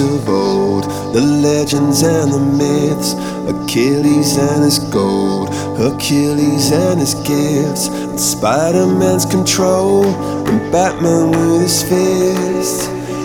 of old, the legends and the myths, Achilles and his gold, Achilles and his gifts, Spider Man's control, and Batman with his fists.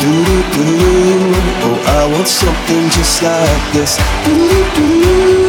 do do do Oh, I want something just like this. Do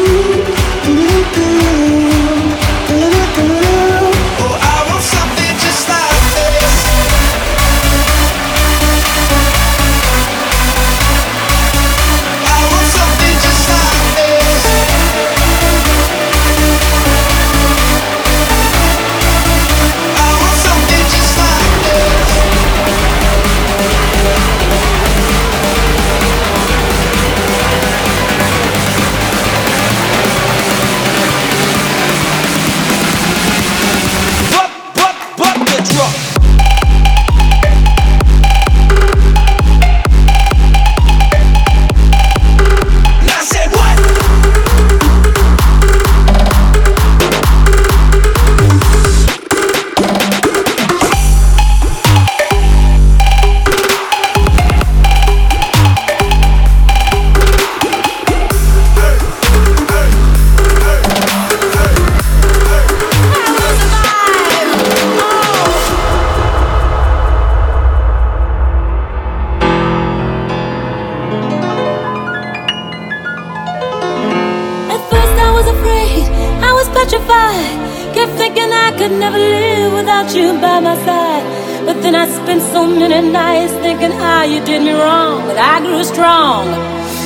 could never live without you by my side. But then I spent so many nights thinking how you did me wrong. But I grew strong,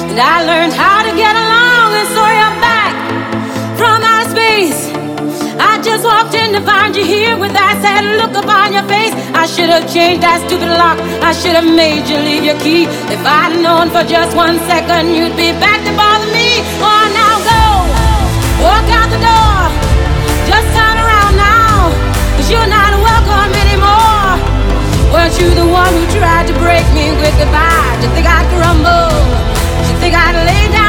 and I learned how to get along. And so you're back from outer space. I just walked in to find you here with that sad look upon your face. I should have changed that stupid lock. I should have made you leave your key. If I'd known for just one second you'd be back to bother me. Oh, now go. Walk out the door. You're not welcome anymore. Weren't you the one who tried to break me with goodbye? Did you think I'd crumble? Did you think I'd lay down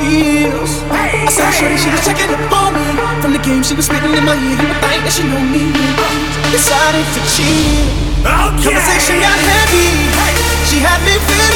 feels. I saw shorty, she was checking up on me. From the game, she was spitting in my ear. You would think that she know me. Decided to cheat. Oh, Conversation got heavy. She had me feeling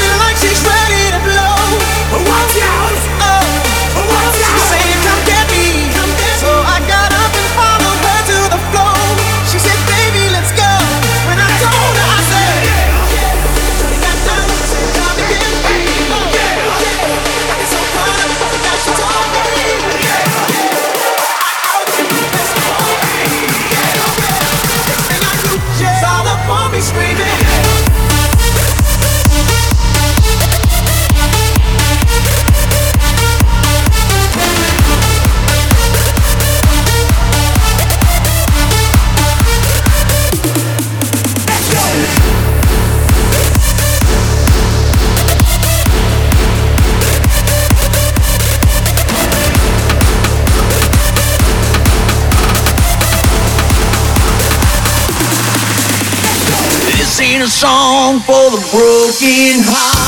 song for the broken heart.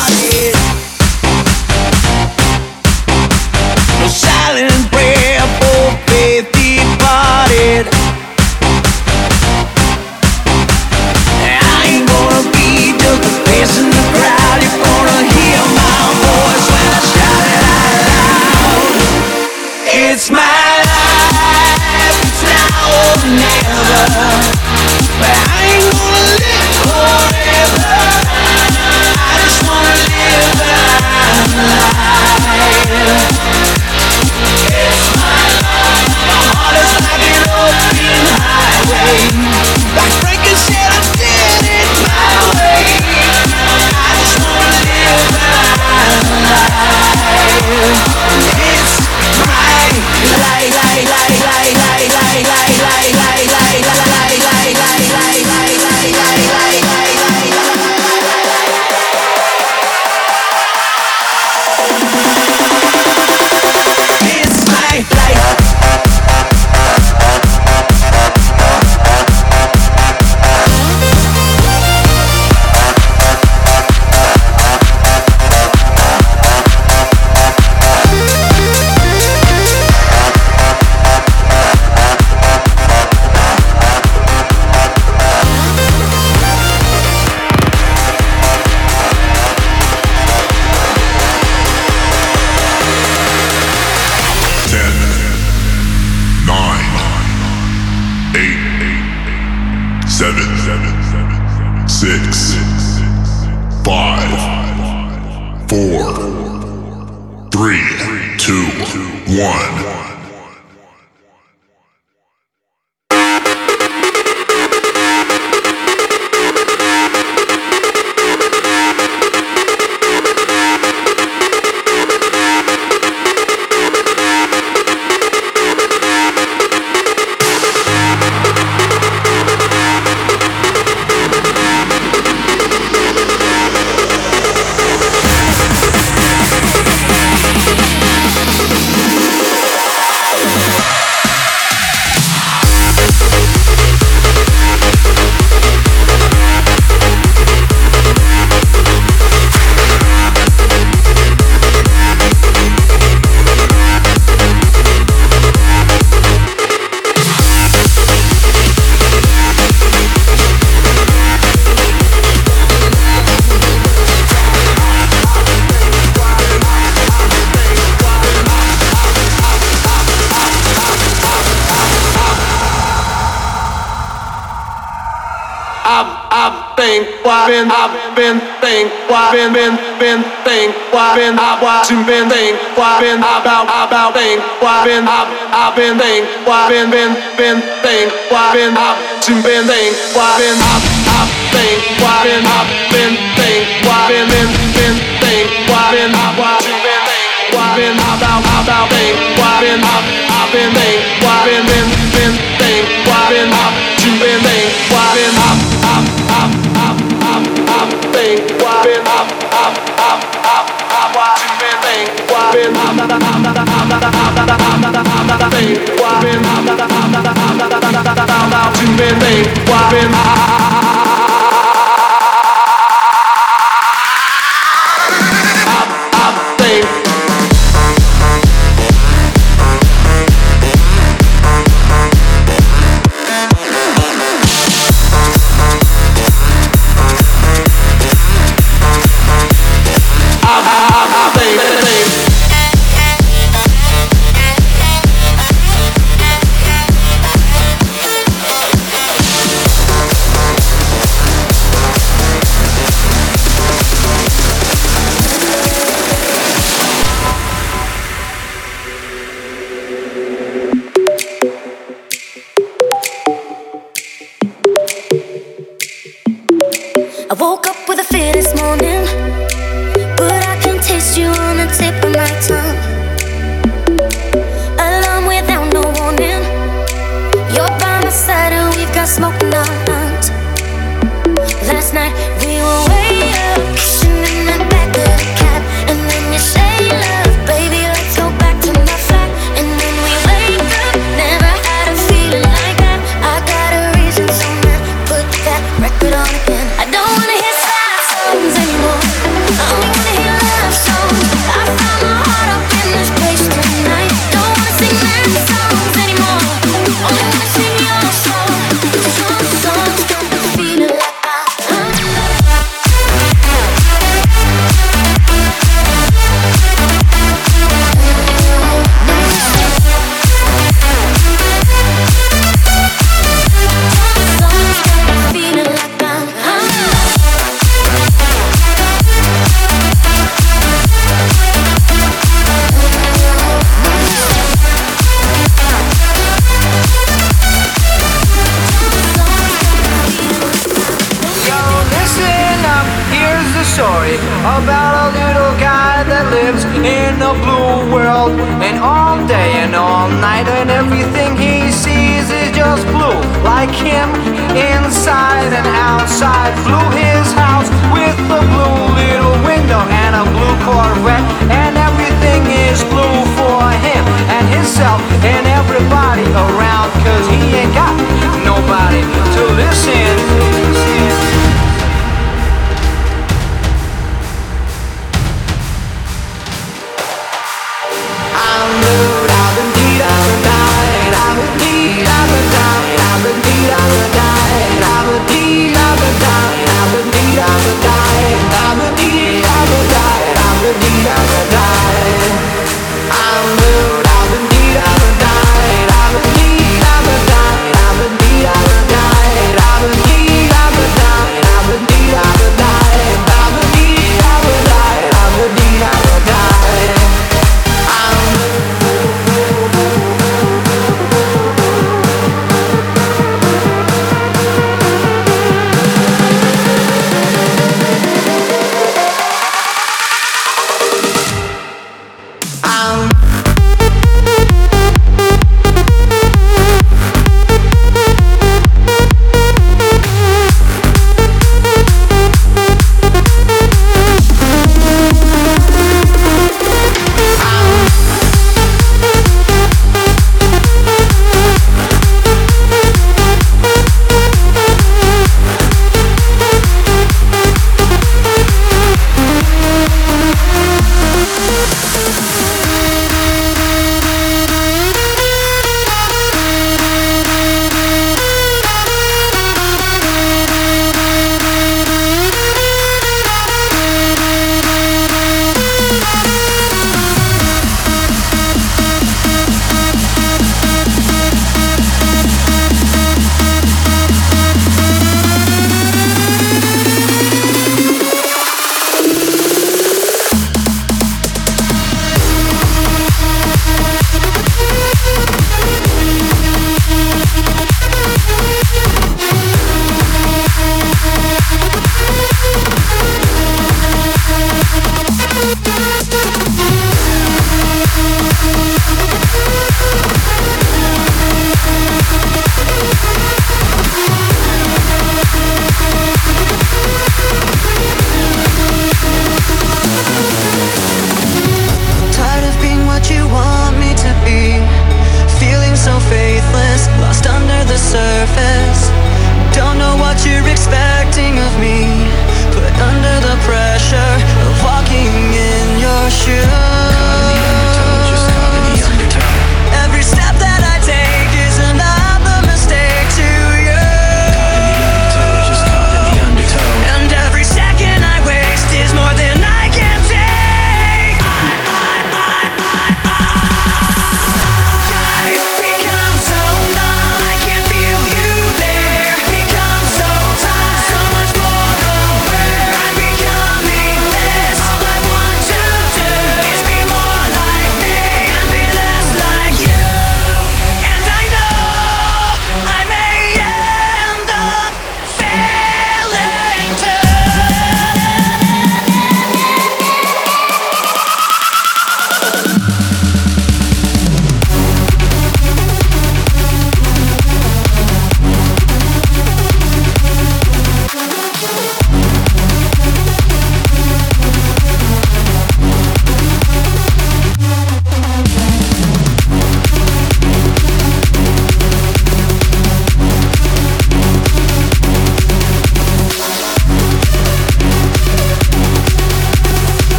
been, I've been think, why been, been, been think, why been, I watch and been think, why been about, about think, why been, I've, I've been think, why been, been, been think, why been, I've been think, why been, I've, I've think, why been, I've been think, why been, been, been think, why been, I watch been think, about, about think, why been, I've, I've been think, why been, been, been think, why been, I've been think, why been, I've Why?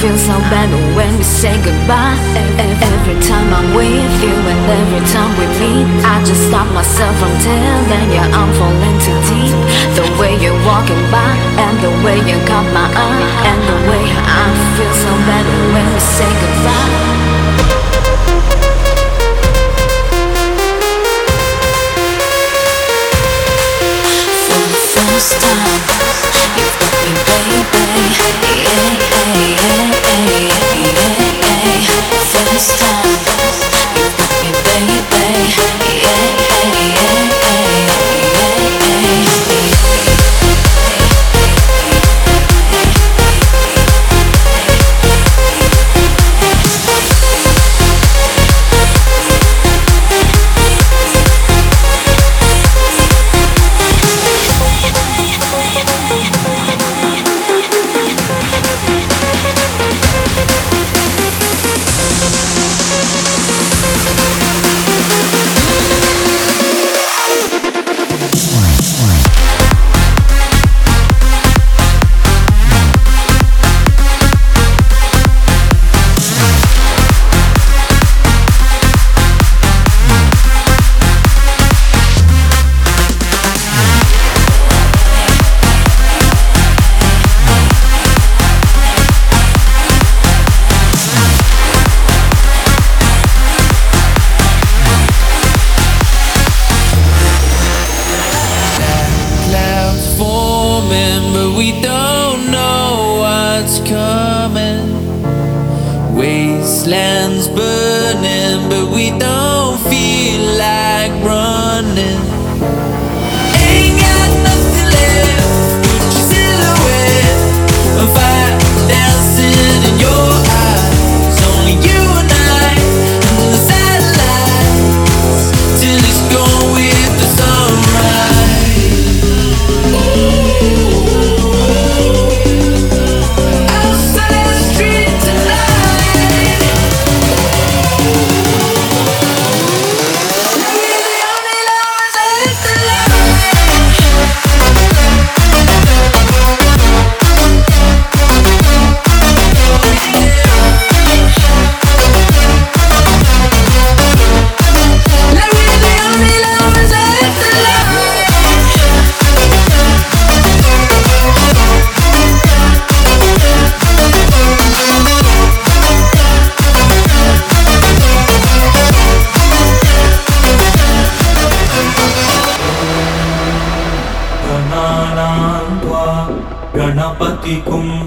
Feel so bad when we say goodbye. Every time I'm with you and every time we meet, I just stop myself from telling you I'm falling too deep. The way you're walking by and the way you caught my eye and the way I feel so bad when we say goodbye. first time First time You got me, baby Yeah, yeah, so low,